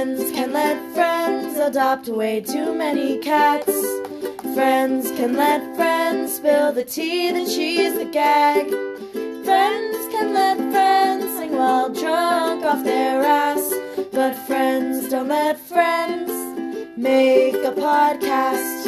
Friends can let friends adopt way too many cats. Friends can let friends spill the tea, the cheese, the gag. Friends can let friends sing while drunk off their ass. But friends don't let friends make a podcast.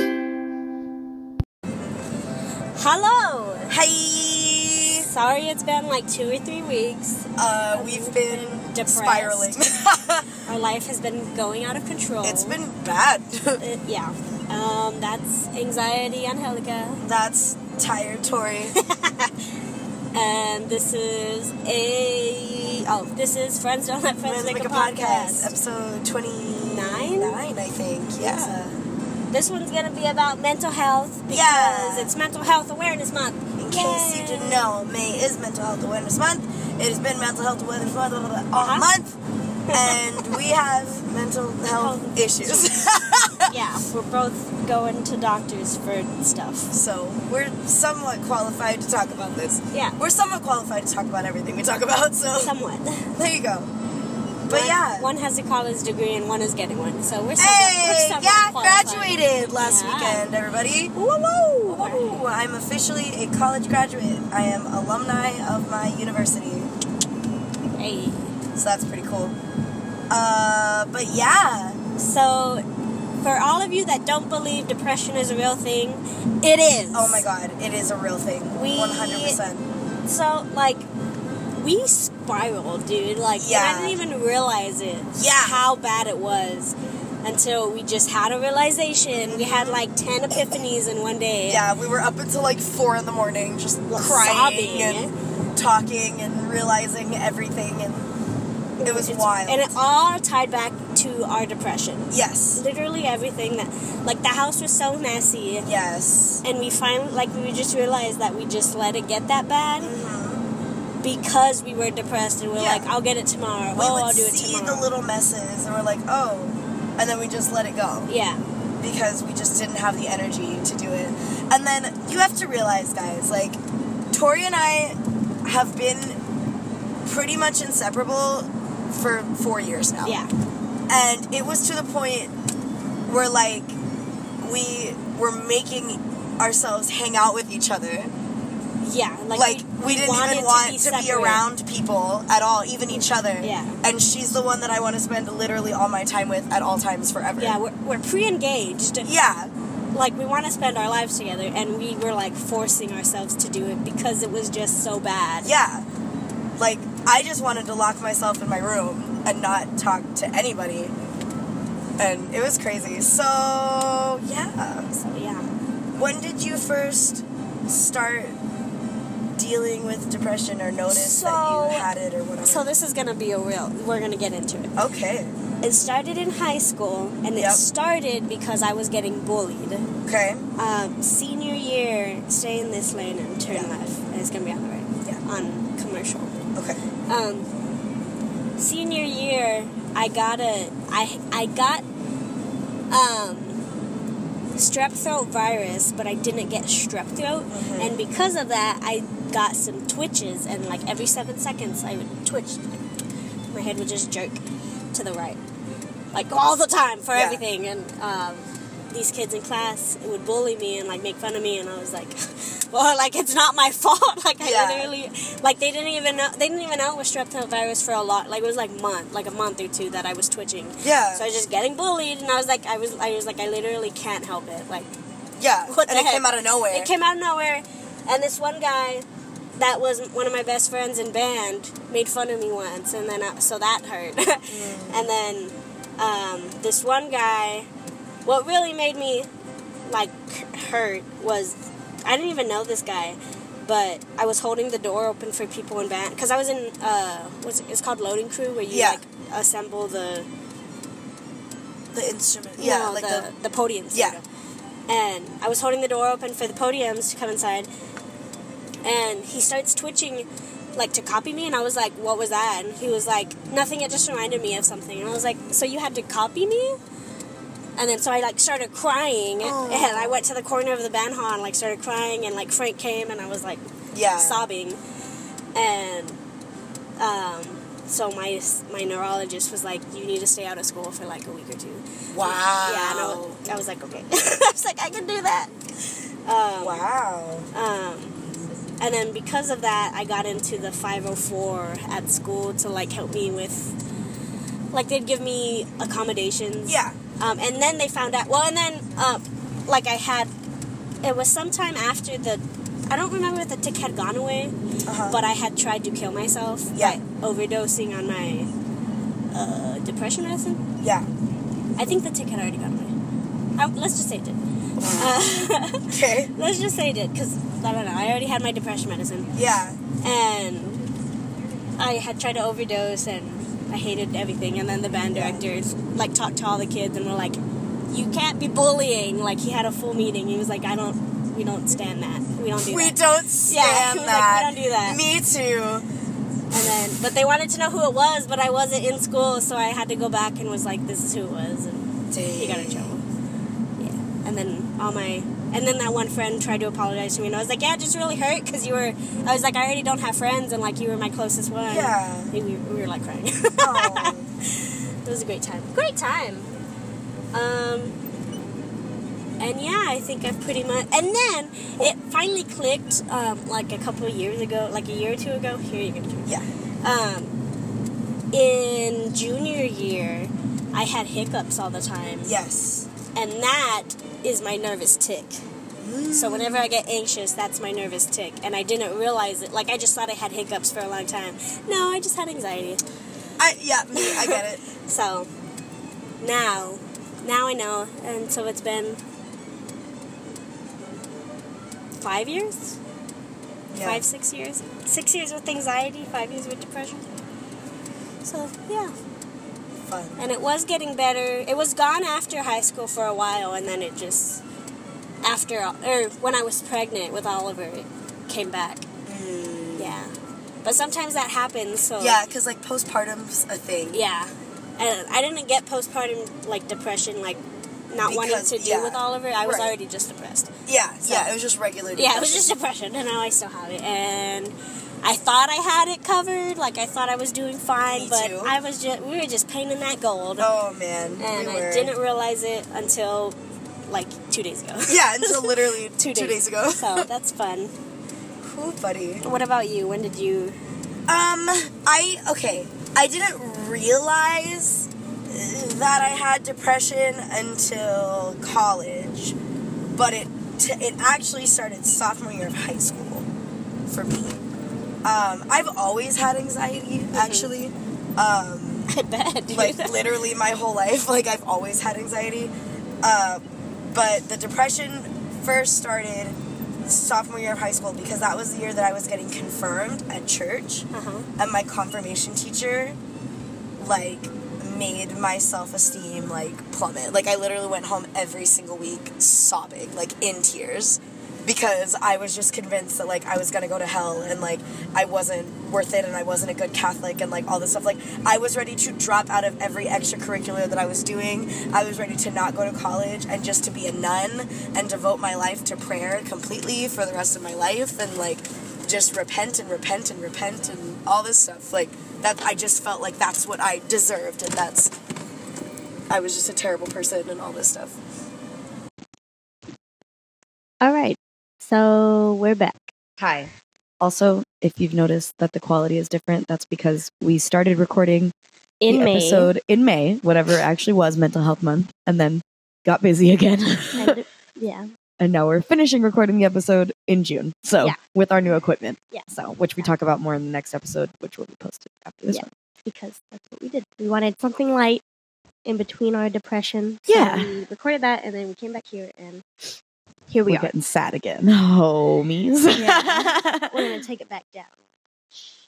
Hello. Hey, Sorry, it's been like two or three weeks. uh, we've been Depressed. spiraling. Our life has been going out of control. it's been bad. Uh, yeah. Um, that's anxiety Angelica, That's tired, Tori. and this is a oh, this is Friends Don't Let Friends Let's Make, a, podcast. episode twenty Nine? nine, I think. Yeah. This one's gonna be about mental health because Yeah. it's Mental Health Awareness Month. In case you didn't know, May is Mental Health Awareness Month. It has been Mental Health Awareness Month all Uh-huh. month, and we have mental health issues. Yeah, we're both going to doctors for stuff. so we're somewhat qualified to talk about this. Yeah. We're somewhat qualified to talk about everything we talk about. So Somewhat. there you go. But One- yeah. one has a college degree and one is getting one. So we're somewhat, Hey, we're somewhat yeah, qualified. graduated last Yeah. weekend, everybody. Woo woo! Ooh, I'm officially a college graduate. I am alumni of my university, Hey. so that's pretty cool. Uh, but yeah, So, for all of you that don't believe depression is a real thing, it is. oh my god, it is a real thing. We- 100%. So, like, we spiraled, dude. Like, Yeah. I didn't even realize it. Yeah. How bad it was. Until we just had a realization. We had like 10 epiphanies in one day. Yeah, we were up until like 4 in the morning just Sobbing. crying and talking and realizing everything, and it was It's- wild. And it all tied back to our depression. yes, Literally everything that, like, the house was so messy. yes. And we finally, like, we just realized that we just let it get that bad Mhm. because we were depressed and we're Yeah. like, I'll get it tomorrow. We oh, would I'll do it tomorrow. We see tomorrow. the little messes, and we're like, oh, and then we just let it go. yeah. because we just didn't have the energy to do it. And then you have to realize, guys, like Tori and I have been pretty much inseparable for four years now. Yeah. And it was to the point where like we were making ourselves hang out with each other. Yeah. Like, Like, we, didn't wanted even want to be, separate. around people at all, even each other. Yeah. And she's the one that I want to spend literally all my time with at all times forever. Yeah, we're, we're pre engaged. Yeah. Like, we want to spend our lives together, and we were like forcing ourselves to do it because it was just so bad. Yeah. Like, I just wanted to lock myself in my room and not talk to anybody. And it was crazy. So, yeah. So, yeah. When did you first start dealing with depression or notice that you had it or whatever? So, this is going to be a real, we're going to get into it. okay. It started in high school, and it started because I was getting bullied. Okay. Um, senior year, stay in this lane and turn Yeah. left. And it's gonna be on the right. Yeah. On commercial. Okay. Um, senior year, I got a, I, I got, um, strep throat virus, but I didn't get strep throat, Mhm. and because of that, I got some twitches, and like every seven seconds, I would twitch. My head would just jerk to the right, like all the time for Yeah. everything, and um, these kids in class would bully me and like make fun of me, and I was like, well, like it's not my fault. like I Yeah. literally, like they didn't even know, they didn't even know it was strep throat virus for a lot. Like it was like month, like a month or two that I was twitching. Yeah. So I was just getting bullied, and I was like, I was, I was like, I literally can't help it. Like yeah. what and it heck? came out of nowhere. it came out of nowhere, and this one guy that was one of my best friends in band made fun of me once, and then I, so that hurt. and then um, this one guy, what really made me like hurt was I didn't even know this guy, but I was holding the door open for people in band because I was in uh, what's it, it's called loading crew where you Yeah. like assemble the the instrument. Yeah. no, like the, the, the podiums. Yeah. And I was holding the door open for the podiums to come inside, and he starts twitching, like to copy me, and I was like, "What was that?" And he was like, "Nothing. It just reminded me of something." And I was like, "So you had to copy me?" And then so I like started crying, Aw. and I went to the corner of the band hall and like started crying, and like Frank came, and I was like yeah. sobbing, and um, so my my neurologist was like, you need to stay out of school for like a week or two. Wow. Yeah, and I was, I was like, okay. I was like, I can do that. Um, Wow. um, and then because of that, I got into the 504 at school to like help me with, like they'd give me accommodations. Yeah. Um, and then they found out. Well, and then um, like I had, it was sometime after the, I don't remember if the tic had gone away, Uh-huh. but I had tried to kill myself Yeah. by overdosing on my uh, depression medicine. yeah. I think the tic had already gone away. Um, let's just say it did. Uh, Okay. let's just say it did, because I don't know. I already had my depression medicine, Yeah. and I had tried to overdose, and I hated everything. And then the band directors like talked to all the kids, and were like, "You can't be bullying." Like he had a full meeting. He was like, "I don't, we don't stand that. We don't do We that." don't stand was like, "We don't do that." Me too. And then, but they wanted to know who it was, but I wasn't in school, so I had to go back and was like, "This is who it was," and he got in trouble. Yeah, and then all my, and then that one friend tried to apologize to me, and I was like, "Yeah, it just really hurt because you were." I was like, "I already don't have friends, and like you were my closest one." Yeah. And we, we were like crying. Oh. it was a great time. Great time. Um. And yeah, I think I've pretty much. And then it finally clicked, um, like a couple of years ago, like a year or two ago. Here you go. Yeah. Um, in junior year, I had hiccups all the time. Yes. And that is my nervous tic. So mm. whenever I get anxious, that's my nervous tic. And I didn't realize it. Like, I just thought I had hiccups for a long time. No, I just had anxiety. I yeah, me, I get it. So now, now I know. And so it's been five years? Yeah. Five, six years? Six years with anxiety, five years with depression. So, yeah. Fun. And it was getting better. It was gone after high school for a while, and then it just after or when I was pregnant with Oliver, it came back. Yeah, but sometimes that happens. So Mm. Yeah, because like postpartum's a thing. yeah, and I didn't get postpartum like depression, like not wanting to deal yeah. with Oliver. I was Right. already just depressed. Yeah, So- yeah, it was just regular. Yeah, it was just depression, and now I still have it. And I thought I had it covered, like I thought I was doing fine, Me but too. I was just we were just painting that gold. Oh man, and we I didn't realize it until like two days ago. Yeah, until literally two, two, days. ago. so that's fun. Cool, buddy. What about you? When did you? Um, I okay. I didn't realize that I had depression until college, but it t- it actually started sophomore year of high school for me. Um, I've always had anxiety, actually. Um, I bet. Dude. like literally my whole life. Like I've always had anxiety, uh, but the depression first started sophomore year of high school because that was the year that I was getting confirmed at church, Uh-huh. and my confirmation teacher, like, made my self esteem like plummet. Like I literally went home every single week sobbing, like in tears. Because I was just convinced that like I was gonna go to hell and like I wasn't worth it and I wasn't a good Catholic and like all this stuff. Like I was ready to drop out of every extracurricular that I was doing. I was ready to not go to college and just to be a nun and devote my life to prayer completely for the rest of my life and like just repent and repent and repent and all this stuff. Like that I just felt like that's what I deserved and that's I was just a terrible person and all this stuff. All right. So we're back. Hi. Also, if you've noticed that the quality is different, that's because we started recording In the May. episode in May, whatever it actually was, Mental Health Month, and then got busy again. Yeah. and now we're finishing recording the episode in June. So Yeah. with our new equipment. Yeah. So which we talk about more in the next episode, which will be posted after this Yeah. one. Because that's what we did. We wanted something light in between our depression. So Yeah. we recorded that and then we came back here and here we We're are. getting sad again. Homies. Yeah. We're to take it back down.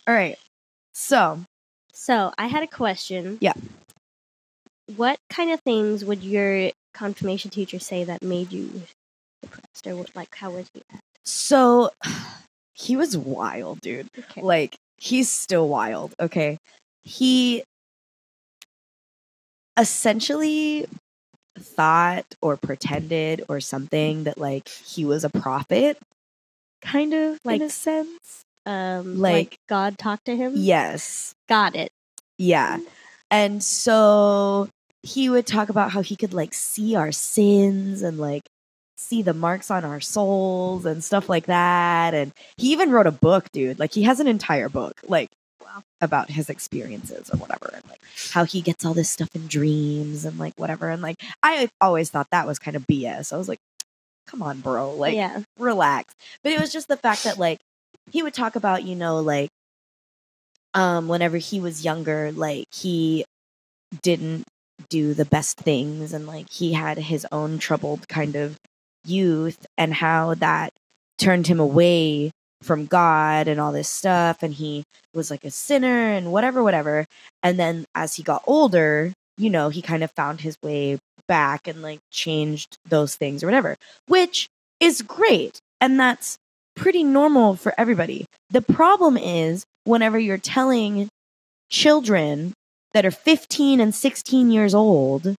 All right. So So I had a question. Yeah. What kind of things would your confirmation teacher say that made you depressed? Or what, like, how was he at? so he was wild, dude. Okay. Like he's still wild, okay? He essentially thought or pretended or something that like he was a prophet kind of like in a sense. Um, like- like, God talked to him? Yes. Got it. Yeah. And so he would talk about how he could like see our sins and like see the marks on our souls and stuff like that. And he even wrote a book, dude. Like he has an entire book, like about his experiences or whatever, and like how he gets all this stuff in dreams and like whatever. And like I always thought that was kind of BS. I was like, come on, bro. Like yeah. relax. But it was just the fact that like he would talk about, you know, like um whenever he was younger, like he didn't do the best things and like he had his own troubled kind of youth and how that turned him away from God and all this stuff and he was like a sinner and whatever whatever. And then as he got older you know he kind of found his way back and like changed those things or whatever which is great and that's pretty normal for everybody. The problem is whenever you're telling children that are 15 and 16 years old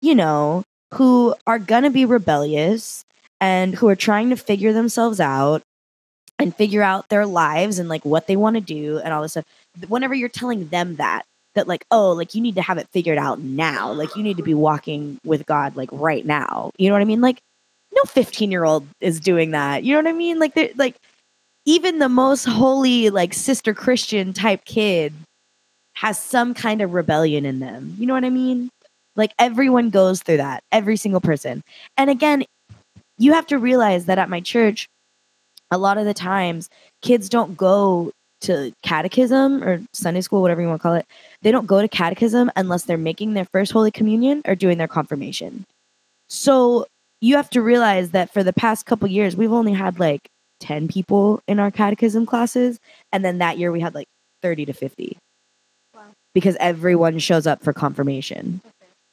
you know who are gonna be rebellious and who are trying to figure themselves out and figure out their lives and like what they want to do and all this stuff. Whenever you're telling them that, that like, oh, like you need to have it figured out now. Like you need to be walking with God like right now. You know what I mean? Like no 15 year old is doing that. You know what I mean? Like they're like even the most holy like sister Christian type kid has some kind of rebellion in them. You know what I mean? Like everyone goes through that, every single person. And again, you have to realize that at my church, a lot of the times kids don't go to catechism or Sunday school, whatever you want to call it. They don't go to catechism unless they're making their first Holy Communion or doing their confirmation. So you have to realize that for the past couple years, we've only had like 10 people in our catechism classes. And then that year we had like 30 to 50 Wow. because everyone shows up for confirmation.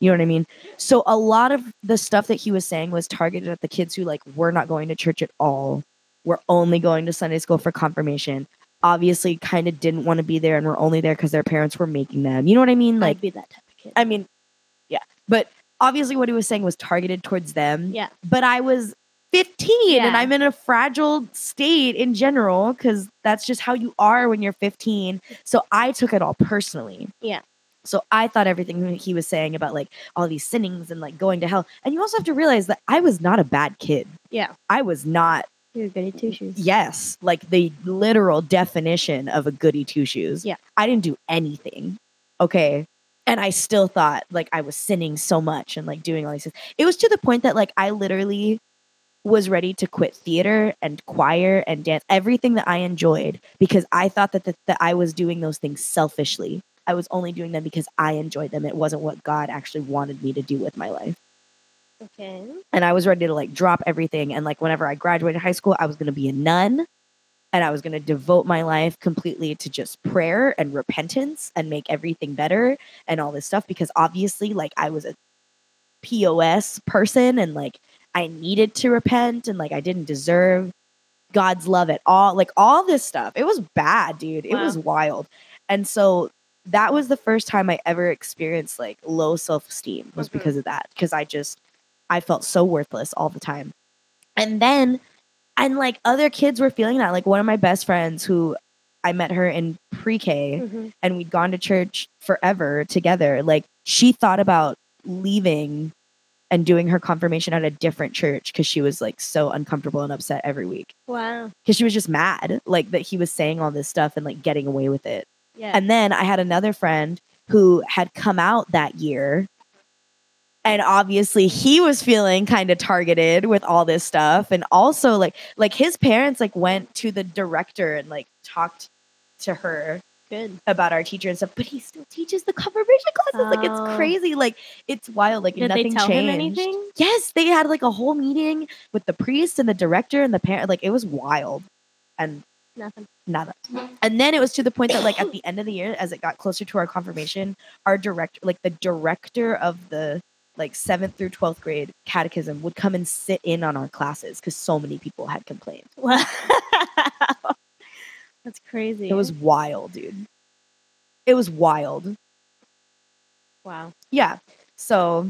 You know what I mean? So a lot of the stuff that he was saying was targeted at the kids who like were not going to church at all. Were only going to Sunday school for confirmation. Obviously, kind of didn't want to be there and were only there because their parents were making them. You know what I mean? Like, I'd be that type of kid. I mean, yeah. But obviously, what he was saying was targeted towards them. yeah. But I was 15 and I'm in a fragile state in general because that's just how you are when you're 15. So I took it all personally. Yeah. So I thought everything he was saying about like all these sinnings and like going to hell. And you also have to realize that I was not a bad kid. Yeah. I was not, You're goody two shoes. yes, like the literal definition of a goody two shoes. Yeah. I didn't do anything. Okay. And I still thought like I was sinning so much and like doing all these things. It was to the point that like I literally was ready to quit theater and choir and dance, everything that I enjoyed because I thought that, that, that I was doing those things selfishly. I was only doing them because I enjoyed them. It wasn't what God actually wanted me to do with my life. Okay. And I was ready to like drop everything. And like whenever I graduated high school, I was going to be a nun and I was going to devote my life completely to just prayer and repentance and make everything better and all this stuff because obviously, like, I was a POS person and like I needed to repent and like I didn't deserve God's love at all. Like, all this stuff. It was bad, dude. It Wow. was wild. And so that was the first time I ever experienced like low self esteem was Mhm. because of that. Because I just, I felt so worthless all the time. And then, and like other kids were feeling that. Like one of my best friends who I met her in pre K Mhm. and we'd gone to church forever together. Like she thought about leaving and doing her confirmation at a different church because she was like so uncomfortable and upset every week Wow. because she was just mad like that he was saying all this stuff and like getting away with it. Yeah. And then I had another friend who had come out that year. And obviously he was feeling kind of targeted with all this stuff. And also like like his parents like went to the director and like talked to her Good. about our teacher and stuff, but he still teaches the confirmation classes. Like Oh. it's crazy. Like it's wild. Like Did nothing they tell changed. him anything? Yes, they had like a whole meeting with the priest and the director and the parent. Like it was wild. And Nothing. nada. And then it was to the point that like at the end of the year, as it got closer to our confirmation, our director, like the director of the like seventh through twelfth grade catechism would come and sit in on our classes because so many people had complained. Wow. That's crazy. It was wild, dude. It was wild. wow. Yeah. So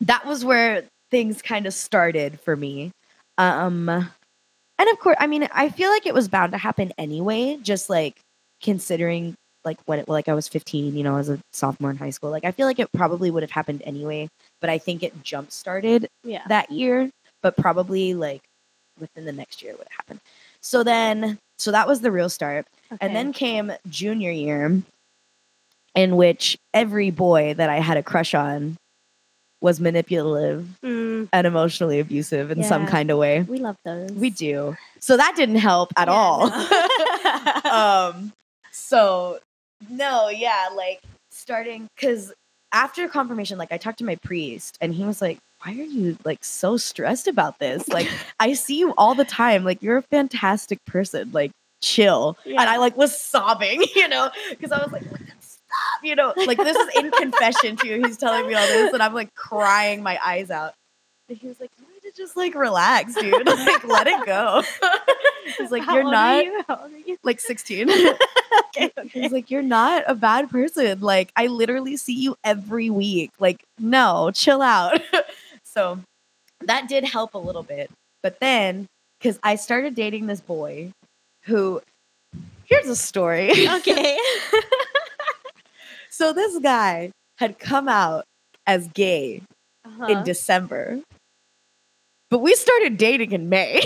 that was where things kind of started for me. Um and of course, I mean, I feel like it was bound to happen anyway, just like considering like when it, like I was 15, you know, as a sophomore in high school. Like I feel like it probably would have happened anyway, but I think it jump started Yeah. that year, but probably like within the next year it would happen. So then, so that was the real start. Okay. And then came junior year, in which every boy that I had a crush on was manipulative Mm, and emotionally abusive in some kind of way. we love those. We do. So that didn't help at Yeah, all. no. um so no, yeah, like starting cuz after confirmation like I talked to my priest and he was like, "Why are you like so stressed about this? Like I see you all the time. Like you're a fantastic person. Like chill." And I like was sobbing, you know, cuz I was like, "Stop." You know, like this is in confession too. He's telling me all this and I'm like crying my eyes out. And he was like, "You just like relax, dude. like let it go." He's like, How "You're not you? How old are you? like 16." Okay, okay. He's like, You're not a bad person. Like, I literally see you every week. Like, no, chill out. so that did help a little bit. But then, because I started dating this boy who, here's a story. okay. so this guy had come out as gay Uh-huh. in December, but we started dating in May.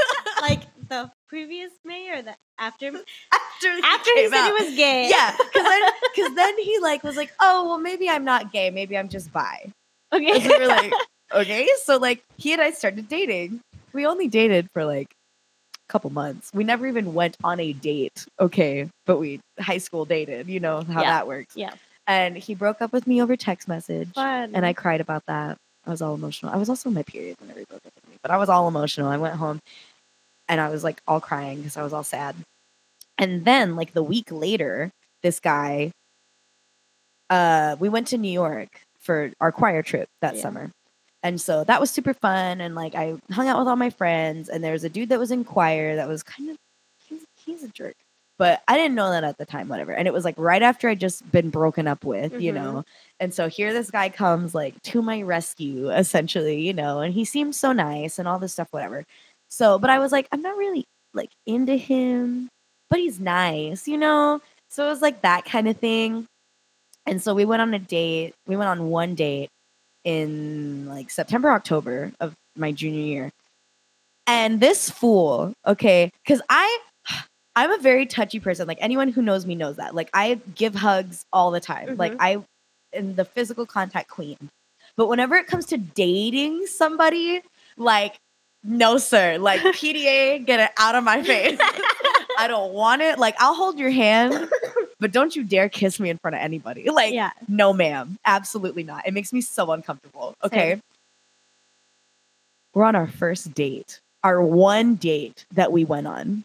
like the previous May or the after? after he, After he said out. he was gay. Yeah, because then, cause then he like was like, oh well, maybe I'm not gay, maybe I'm just bi. And Okay. we were like, okay. So like he and I started dating. We only dated for like a couple months. We never even went on a date. Okay. But we high school dated, you know how Yeah. that works. Yeah. And he broke up with me over text message. Fun. And I cried about that. I was all emotional. I was also in my period whenever he broke up with me. But I was all emotional. I went home and I was like all crying because I was all sad. And then like the week later, this guy uh we went to New York for our choir trip that Yeah. summer. And so that was super fun and like I hung out with all my friends and there was a dude that was in choir that was kind of he's he's a jerk. But I didn't know that at the time whatever. And it was like right after I'd just been broken up with, you Mhm. know. And so here this guy comes like to my rescue essentially, you know, and he seemed so nice and all this stuff whatever. So, but I was like I'm not really like into him, but he's nice, you know? So it was like that kind of thing. And so we went on a date. We went on one date in like September, October of my junior year. And this fool, okay, because I I'm a very touchy person. Like anyone who knows me knows that. Like I give hugs all the time. Like Mhm. I am the physical contact queen. But whenever it comes to dating somebody, like no sir, like PDA, get it out of my face. I don't want it. Like I'll hold your hand, but don't you dare kiss me in front of anybody. Like yeah. no, ma'am. Absolutely not. It makes me so uncomfortable. Okay. Same. We're on our first date, our one date that we went on.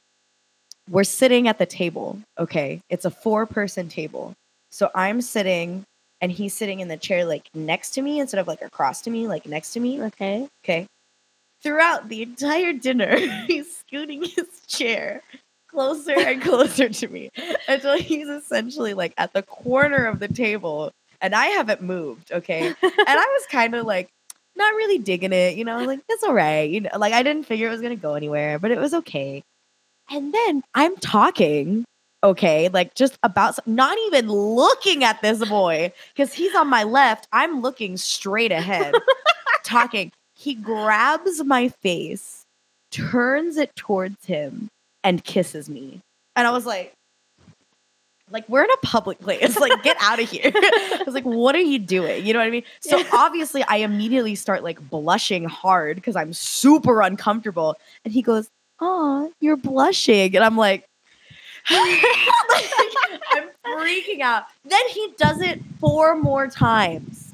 We're sitting at the table. Okay. It's a four person table. So I'm sitting and he's sitting in the chair like next to me instead of like across to me, like next to me. Okay. Okay. Throughout the entire dinner, he's scooting his chair closer and closer to me until he's essentially like at the corner of the table and I haven't moved. Okay. and I was kind of like not really digging it, you know, like it's all right. You know, like I didn't figure it was gonna go anywhere, but it was okay. And then I'm talking, okay, like just about not even looking at this boy because he's on my left. I'm looking straight ahead, talking. He grabs my face, turns it towards him, and kisses me. And I was like, like we're in a public place. Like, get out of here. I was like, what are you doing? You know what I mean? So obviously I immediately start like blushing hard because I'm super uncomfortable. And he goes, Oh, you're blushing. And I'm like, I'm freaking out. Then he does it four more times.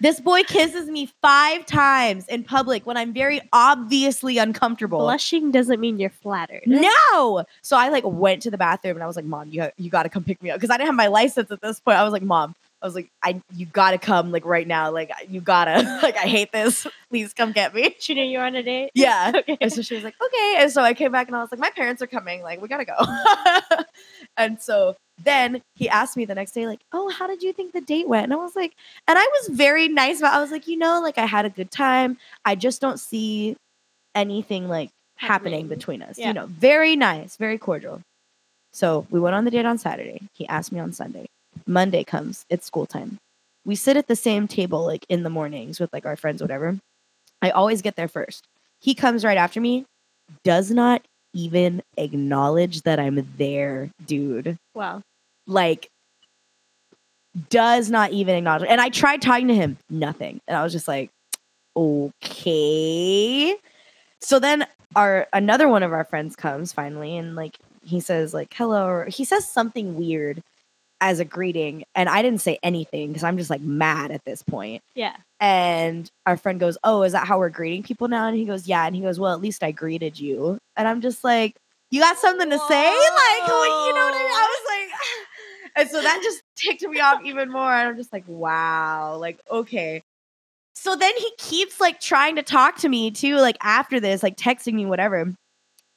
this boy kisses me five times in public when I'm very obviously uncomfortable. Blushing doesn't mean you're flattered. No. So I like went to the bathroom and I was like, "Mom, you you got to come pick me up," because I didn't have my license at this point. I was like, "Mom." I was like, I you gotta come like right now. Like you gotta like I hate this. Please come get me. She knew you were on a date. Yeah. Okay. And so she was like, okay. And so I came back and I was like, my parents are coming. Like, we gotta go. and so then he asked me the next day, like, oh, how did you think the date went? And I was like, and I was very nice about I was like, you know, like I had a good time. I just don't see anything like happening, Happening. between us. Yeah. You know, very nice, very cordial. So we went on the date on Saturday. He asked me on Sunday. Monday comes, it's school time. We sit at the same table like in the mornings with like our friends, whatever. I always get there first. He comes right after me, does not even acknowledge that I'm there, dude. Wow. Like, does not even acknowledge. And I tried talking to him, nothing. And I was just like, okay. So then our another one of our friends comes finally and like he says like hello or he says something weird as a greeting and I didn't say anything because I'm just like mad at this point. Yeah. And our friend goes, "Oh, is that how we're greeting people now?" And he goes, "Yeah." And he goes, "Well, at least I greeted you." And I'm just like, "You got something to say?" Like, what, you know what I mean? I was like, and so that just ticked me off even more. And I'm just like, "Wow!" Like, okay. So then he keeps like trying to talk to me too, like after this, like texting me, whatever.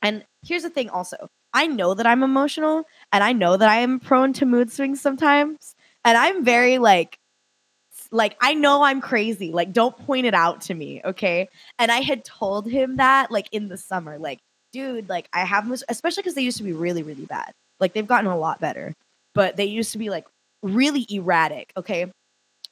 And here's the thing, also, I know that I'm emotional, and I know that I am prone to mood swings sometimes, and I'm very like like I know I'm crazy. Like don't point it out to me, okay? And I had told him that like in the summer, like dude, like I have especially because they used to be really really bad. Like they've gotten a lot better, but they used to be like really erratic, okay?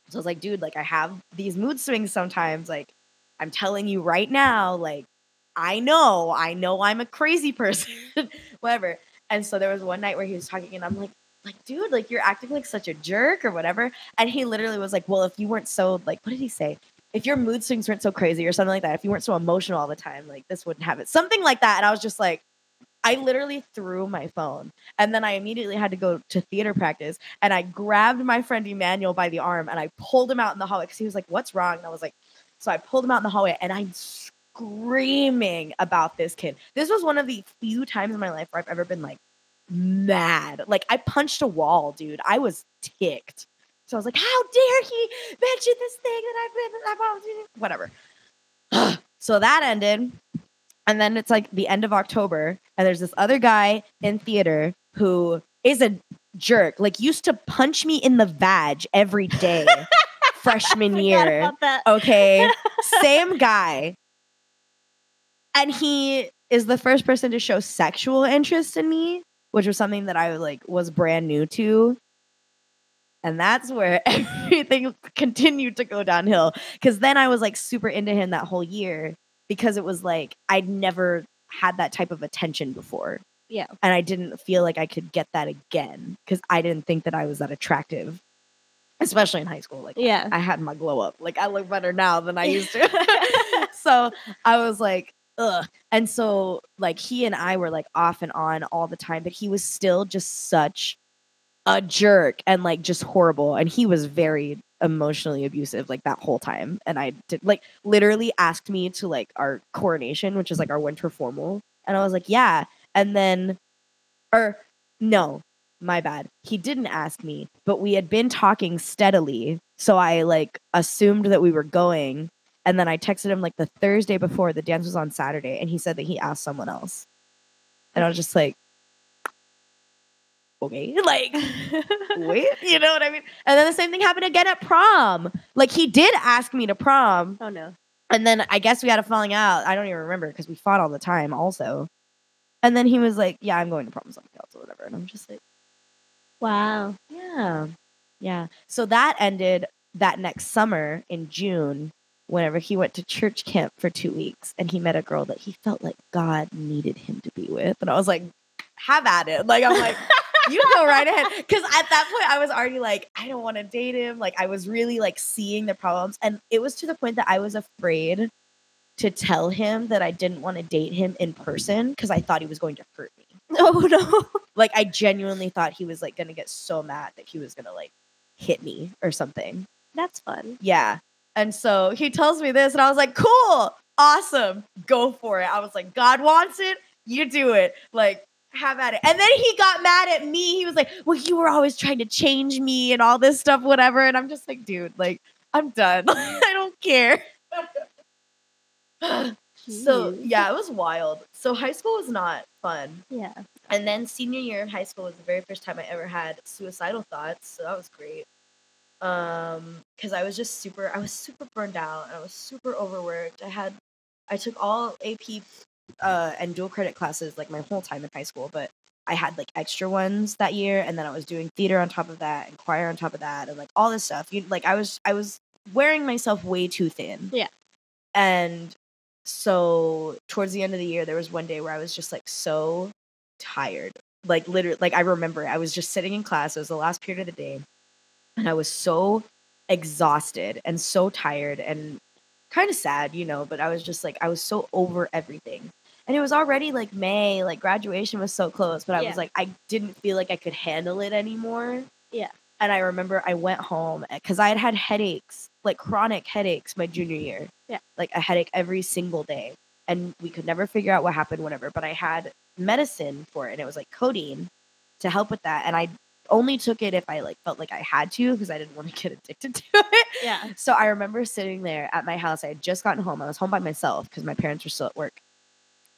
So I was like, dude, like I have these mood swings sometimes. Like I'm telling you right now, like I know, I know I'm a crazy person, whatever. And so there was one night where he was talking, and I'm like, like, dude, like you're acting like such a jerk or whatever. And he literally was like, well, if you weren't so like, what did he say? If your mood swings weren't so crazy or something like that, if you weren't so emotional all the time, like this wouldn't have it. Something like that. And I was just like, I literally threw my phone. And then I immediately had to go to theater practice. And I grabbed my friend Emmanuel by the arm and I pulled him out in the hallway because he was like, What's wrong? And I was like, So I pulled him out in the hallway and I'm screaming about this kid. This was one of the few times in my life where I've ever been like mad. Like I punched a wall, dude. I was ticked. So I was like, How dare he mention this thing that I've been, whatever. so that ended. And then it's like the end of October, and there's this other guy in theater who is a jerk. Like used to punch me in the vag every day freshman year. Okay. Same guy. And he is the first person to show sexual interest in me, which was something that I like was brand new to. And that's where everything continued to go downhill. Cause then I was like super into him that whole year because it was like I'd never had that type of attention before. Yeah. And I didn't feel like I could get that again because I didn't think that I was that attractive, especially in high school. Like, Yeah. I had my glow up. Like, I look better now than I used to. so I was like, ugh. And so, like, he and I were like off and on all the time, but he was still just such a jerk and like just horrible. And he was very emotionally abusive like that whole time. And I did like literally asked me to like our coronation, which is like our winter formal. And I was like, yeah. And then, or no, my bad. He didn't ask me, but we had been talking steadily. So I like assumed that we were going. And then I texted him like the Thursday before the dance was on Saturday. And he said that he asked someone else. And I was just like, okay, like, wait, you know what I mean? And then the same thing happened again at prom. Like, he did ask me to prom. Oh no. And then I guess we had a falling out. I don't even remember because we fought all the time also. And then he was like, Yeah, I'm going to prom with something else or whatever. And I'm just like, Wow. Yeah. Yeah. So that ended that next summer in June, whenever he went to church camp for two weeks and he met a girl that he felt like God needed him to be with. And I was like, Have at it. Like, I'm like, you go right ahead. Because at that point, I was already like, I don't want to date him. Like, I was really like seeing the problems. And it was to the point that I was afraid to tell him that I didn't want to date him in person because I thought he was going to hurt me. Oh no. Like, I genuinely thought he was like going to get so mad that he was going to like hit me or something. That's fun. Yeah. And so he tells me this, and I was like, cool, awesome, go for it. I was like, God wants it, you do it. Like, have at it. And then he got mad at me. He was like, well, you were always trying to change me and all this stuff, whatever. And I'm just like, dude, like, I'm done. I don't care. so, yeah, it was wild. So, high school was not fun. Yeah. And then senior year of high school was the very first time I ever had suicidal thoughts. So that was great. Um, because I was just super, I was super burned out. and I was super overworked. I had, I took all AP, uh, and dual credit classes like my whole time in high school, but I had like extra ones that year, and then I was doing theater on top of that, and choir on top of that, and like all this stuff. You like I was I was wearing myself way too thin. Yeah. And so towards the end of the year, there was one day where I was just like so tired. Like literally, like I remember I was just sitting in class. It was the last period of the day, and I was so exhausted and so tired and kind of sad, you know. But I was just like I was so over everything and it was already like May, like graduation was so close, but I Yeah. was like, I didn't feel like I could handle it anymore. Yeah. And I remember I went home eh, because I had had headaches, like chronic headaches, my junior year. Yeah. Like a headache every single day. And we could never figure out what happened, whatever. But I had medicine for it, and it was like codeine to help with that. And I only took it if I like felt like I had to because I didn't want to get addicted to it. Yeah. So I remember sitting there at my house. I had just gotten home. I was home by myself because my parents were still at work.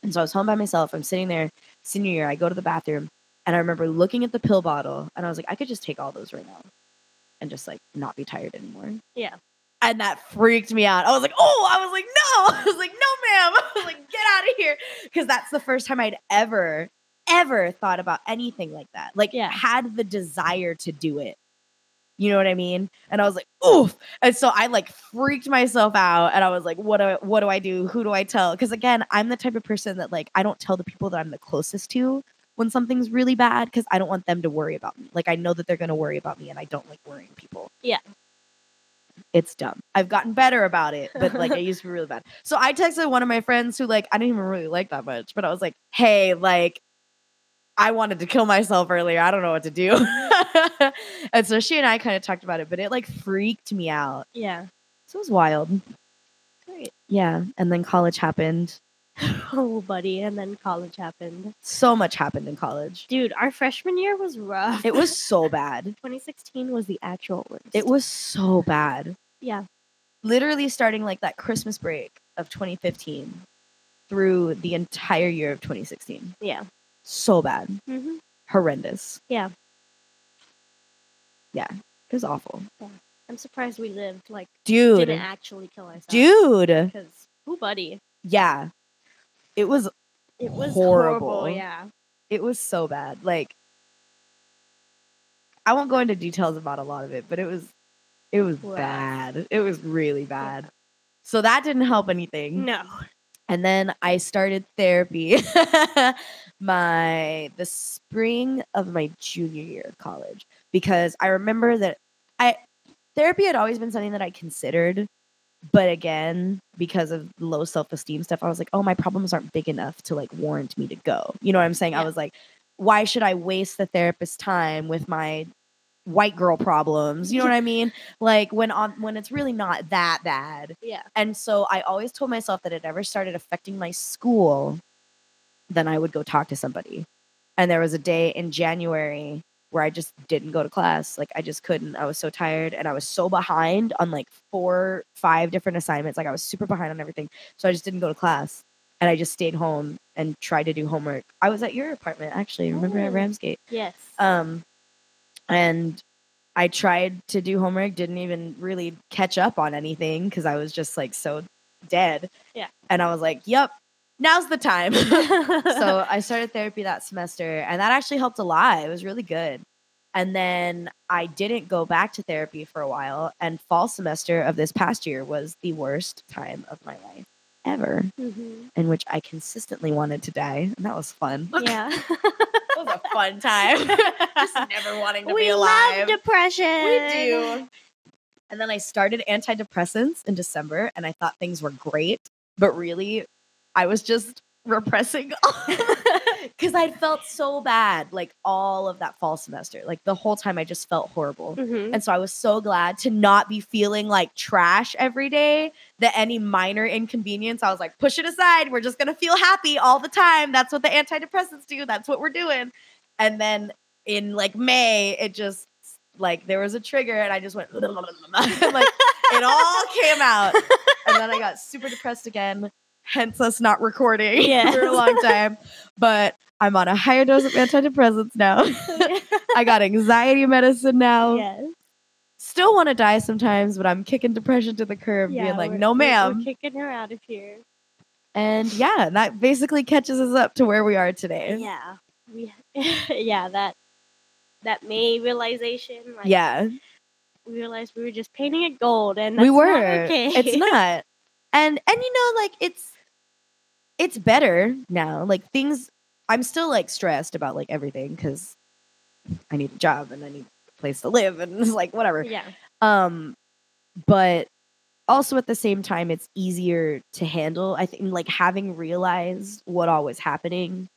And so I was home by myself. I'm sitting there, senior year. I go to the bathroom and I remember looking at the pill bottle and I was like, I could just take all those right now and just like not be tired anymore. Yeah. And that freaked me out. I was like, oh, I was like, no. I was like, no, ma'am. I was like, get out of here. Because that's the first time I'd ever, ever thought about anything like that. Like, Yeah. had the desire to do it. You know what I mean? And I was like, oof. And so I like freaked myself out and I was like, what do I, what do I do? Who do I tell? Because again, I'm the type of person that like I don't tell the people that I'm the closest to when something's really bad because I don't want them to worry about me. Like I know that they're gonna worry about me and I don't like worrying people. Yeah. It's dumb. I've gotten better about it, but like I used to be really bad. So I texted one of my friends who like I didn't even really like that much, but I was like, hey, like I wanted to kill myself earlier. I don't know what to do. and so she and I kind of talked about it, but it like freaked me out. Yeah. So it was wild. Great. Yeah. And then college happened. Oh, buddy. And then college happened. So much happened in college. Dude, our freshman year was rough. It was so bad. 2016 was the actual worst. It was so bad. Yeah. Literally starting like that Christmas break of 2015 through the entire year of 2016. Yeah. So bad. hmm Horrendous. Yeah. Yeah. It was awful. I'm surprised we lived. Like, Dude. didn't actually kill ourselves. Dude. Because, who, buddy? Yeah. It was It was Horrible. horrible. Yeah. it was so bad. Like I won't go into details about a lot of it, but it was it was Rough. bad. It was really bad. So that didn't help anything. No. And then I started therapy my the spring of my junior year of college because I remember that I therapy had always been something that I considered but again because of low self-esteem stuff I was like oh my problems aren't big enough to like warrant me to go. You know what I'm saying? I was like why should I waste the therapist's time with my white girl problems? You know what I mean? Like when on when it's really not that bad. Yeah. And so I always told myself that it ever started affecting my school, then I would go talk to somebody. And there was a day in January where I just didn't go to class. Like I just couldn't. I was so tired and I was so behind on like four, five different assignments. Like I was super behind on everything. So I just didn't go to class. And I just stayed home and tried to do homework. I was at your apartment actually, remember at Oh. Ramsgate. Yes. Um, and I tried to do homework, didn't even really catch up on anything because I was just like so dead. Yeah. And I was like, yep, now's the time. so I started therapy that semester, and that actually helped a lot. It was really good. And then I didn't go back to therapy for a while, and fall semester of this past year was the worst time of my life ever, Mhm. in which I consistently wanted to die, and that was fun. Yeah. That was a fun time. Just never wanting to we be alive. love depression. We do. And then I started antidepressants in December and I thought things were great, but really I was just repressing because I felt so bad like all of that fall semester. Like the whole time I just felt horrible. Mhm. And so I was so glad to not be feeling like trash every day. That any minor inconvenience, I was like, push it aside. We're just gonna feel happy all the time. That's what the antidepressants do. That's what we're doing. And then in like May, it just like there was a trigger, and I just went like it all came out. And then I got super depressed again. Hence us not recording for a long time. But I'm on a higher dose of antidepressants now. I got anxiety medicine now. yes. Still want to die sometimes, but I'm kicking depression to the curb, Yeah, being like, no, ma'am. We're kicking her out of here. And yeah, that basically catches us up to where we are today. Yeah. We yeah, that that May realization. Like, yeah, we realized we were just painting it gold, and we were. not okay. It's not. And and you know, like it's it's better now. Like things I'm still like stressed about like everything because I need a job and I need a place to live and it's like whatever. yeah, Um but also at the same time it's easier to handle. I think like having realized what all was happening,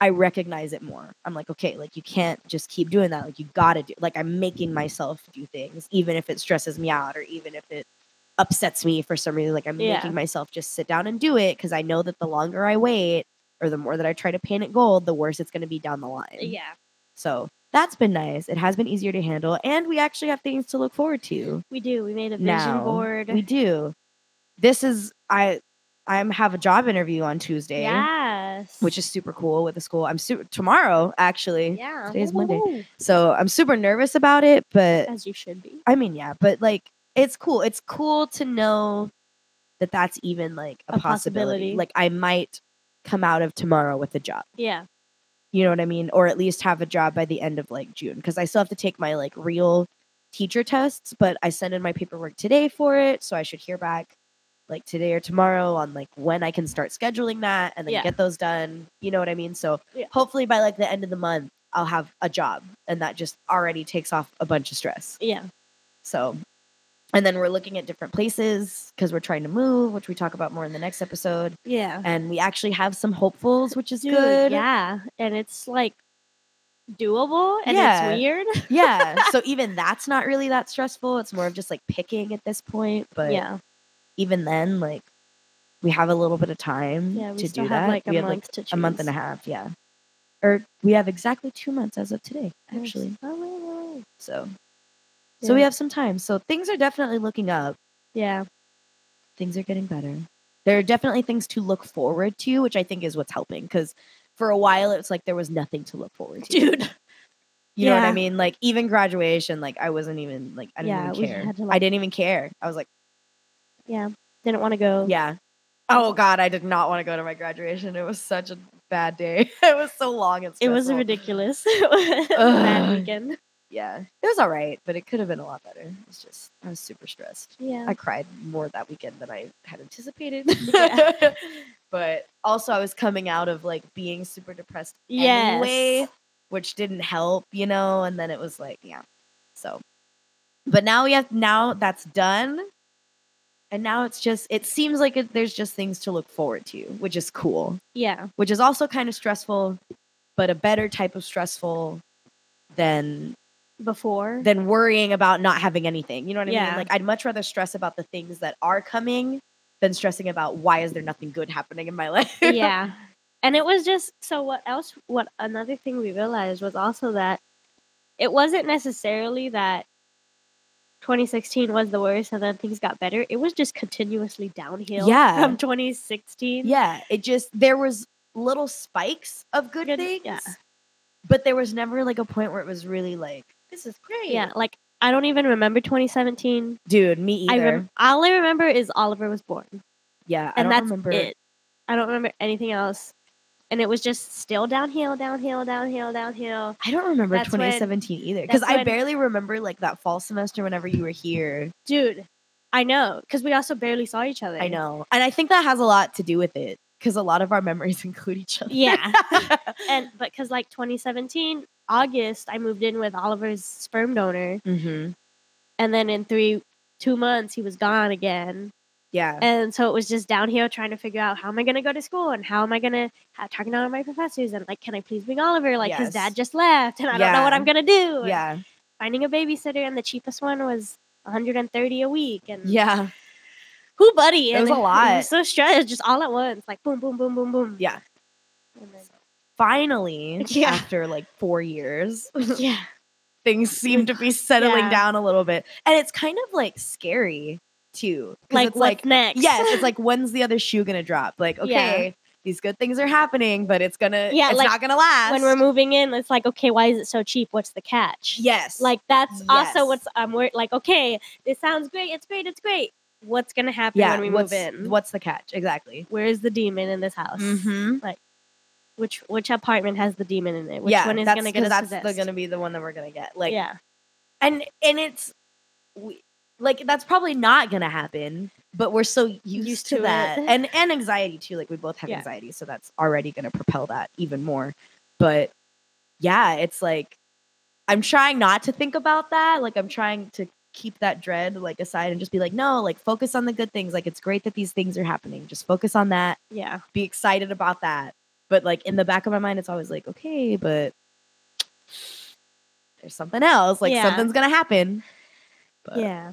I recognize it more. I'm like, okay, like you can't just keep doing that. Like you gotta do like I'm making myself do things, even if it stresses me out or even if it upsets me for some reason. Like I'm Yeah. making myself just sit down and do it because I know that the longer I wait or the more that I try to paint it gold, the worse it's gonna be down the line. yeah. So that's been nice. It has been easier to handle, and we actually have things to look forward to We do. We made a vision now. board. We do. This is I. I have a job interview on Tuesday, Yes. which is super cool with the school. I'm super tomorrow actually, yeah. today's Monday. So I'm super nervous about it. But As you should be. I mean, yeah, but like it's cool. It's cool to know that that's even like a, A possibility. possibility. Like I might come out of tomorrow with a job. Yeah. You know what I mean? Or at least have a job by the end of like June because I still have to take my like real teacher tests, but I sent in my paperwork today for it, so I should hear back like today or tomorrow on like when I can start scheduling that and then Yeah. get those done. You know what I mean? So Yeah. hopefully by like the end of the month I'll have a job and that just already takes off a bunch of stress. Yeah. So and then we're looking at different places because we're trying to move, which we talk about more in the next episode. Yeah. And we actually have some hopefuls, which is Dude, good. Yeah. And it's like doable and Yeah. it's weird. yeah. So even that's not really that stressful. It's more of just like picking at this point. But yeah. even then, like we have a little bit of time Yeah. To do have that. like a we month have like to choose. a month and a half. Yeah. Or we have exactly two months as of today, actually. Oh, wait, wait, wait. So, so we have some time. So things are definitely looking up. Yeah. Things are getting better. There are definitely things to look forward to, which I think is what's helping. Because for a while, it's like there was nothing to look forward to. Dude. You know what I mean? Like even graduation, like I wasn't even like I didn't Yeah, even we care. had to, I like- didn't even care. I was like, Yeah. Didn't want to go. yeah. Oh God, I did not want to go to my graduation. It was such a bad day. it was so long and It was stressful. ridiculous. It was a bad Ugh. weekend. Yeah, it was all right, but it could have been a lot better. It was just I was super stressed. Yeah. I cried more that weekend than I had anticipated. Yeah. but also, I was coming out of like being super depressed Yes. anyway, which didn't help, you know. And then it was like, yeah. So, but now we have now that's done, and now it's just it seems like it, there's just things to look forward to, which is cool. Yeah. Which is also kind of stressful, but a better type of stressful than Before. than worrying about not having anything. You know what I Yeah. mean? Like I'd much rather stress about the things that are coming than stressing about why is there nothing good happening in my life. yeah. And it was just so what else what another thing we realized was also that it wasn't necessarily that 2016 was the worst and then things got better. It was just continuously downhill Yeah. from 2016. yeah, it just there was little spikes of good, Good- things. yeah. But there was never like a point where it was really like this is great. Yeah, like I don't even remember 2017. Dude, me I either. rem- all I remember is Oliver was born. yeah, I and don't that's remember it. I don't remember anything else. And it was just still downhill, downhill, downhill, downhill. I don't remember That's when- 2017 either because I barely remember like that fall semester whenever you were here. Dude, I know because we also barely saw each other. I know, and I think that has a lot to do with it because a lot of our memories include each other. Yeah. And but because like 2017 August, I moved in with Oliver's sperm donor, mm-hmm. and then in three two months he was gone again, Yeah. and so it was just downhill trying to figure out how am I gonna go to school and how am I gonna have talking to all my professors and like can I please bring Oliver like his dad just left and I don't know what I'm gonna do. and yeah. finding a babysitter and the cheapest one was 130 a week and Yeah. who buddy It and was a lot. was so stressed just all at once like boom boom boom boom boom Yeah. Finally, Yeah. after like four years, yeah things seem to be settling Yeah. down a little bit. And it's kind of like scary too. like it's what's like, next yes, it's like, when's the other shoe gonna drop? Like, okay, these good things are happening, but it's gonna, Yeah, it's like, not gonna last. when we're moving in it's like okay why is it so cheap what's the catch yes. like that's also what's i'm worried like okay this sounds great it's great it's great what's gonna happen yeah, when we move in what's the catch? Exactly. where's the demon in this house Mm-hmm. Like- which which apartment has the demon in it. Which yeah, one is gonna get us that's possessed? gonna be the one that we're gonna get. Like, yeah, and and it's we, like that's probably not gonna happen but we're so used, Used to, to that and and anxiety too like we both have Yeah. anxiety so that's already gonna propel that even more but yeah it's like i'm trying not to think about that like i'm trying to keep that dread like aside and just be like no like focus on the good things like it's great that these things are happening just focus on that yeah, be excited about that but like in the back of my mind it's always like okay but there's something else like Yeah. something's gonna happen but yeah.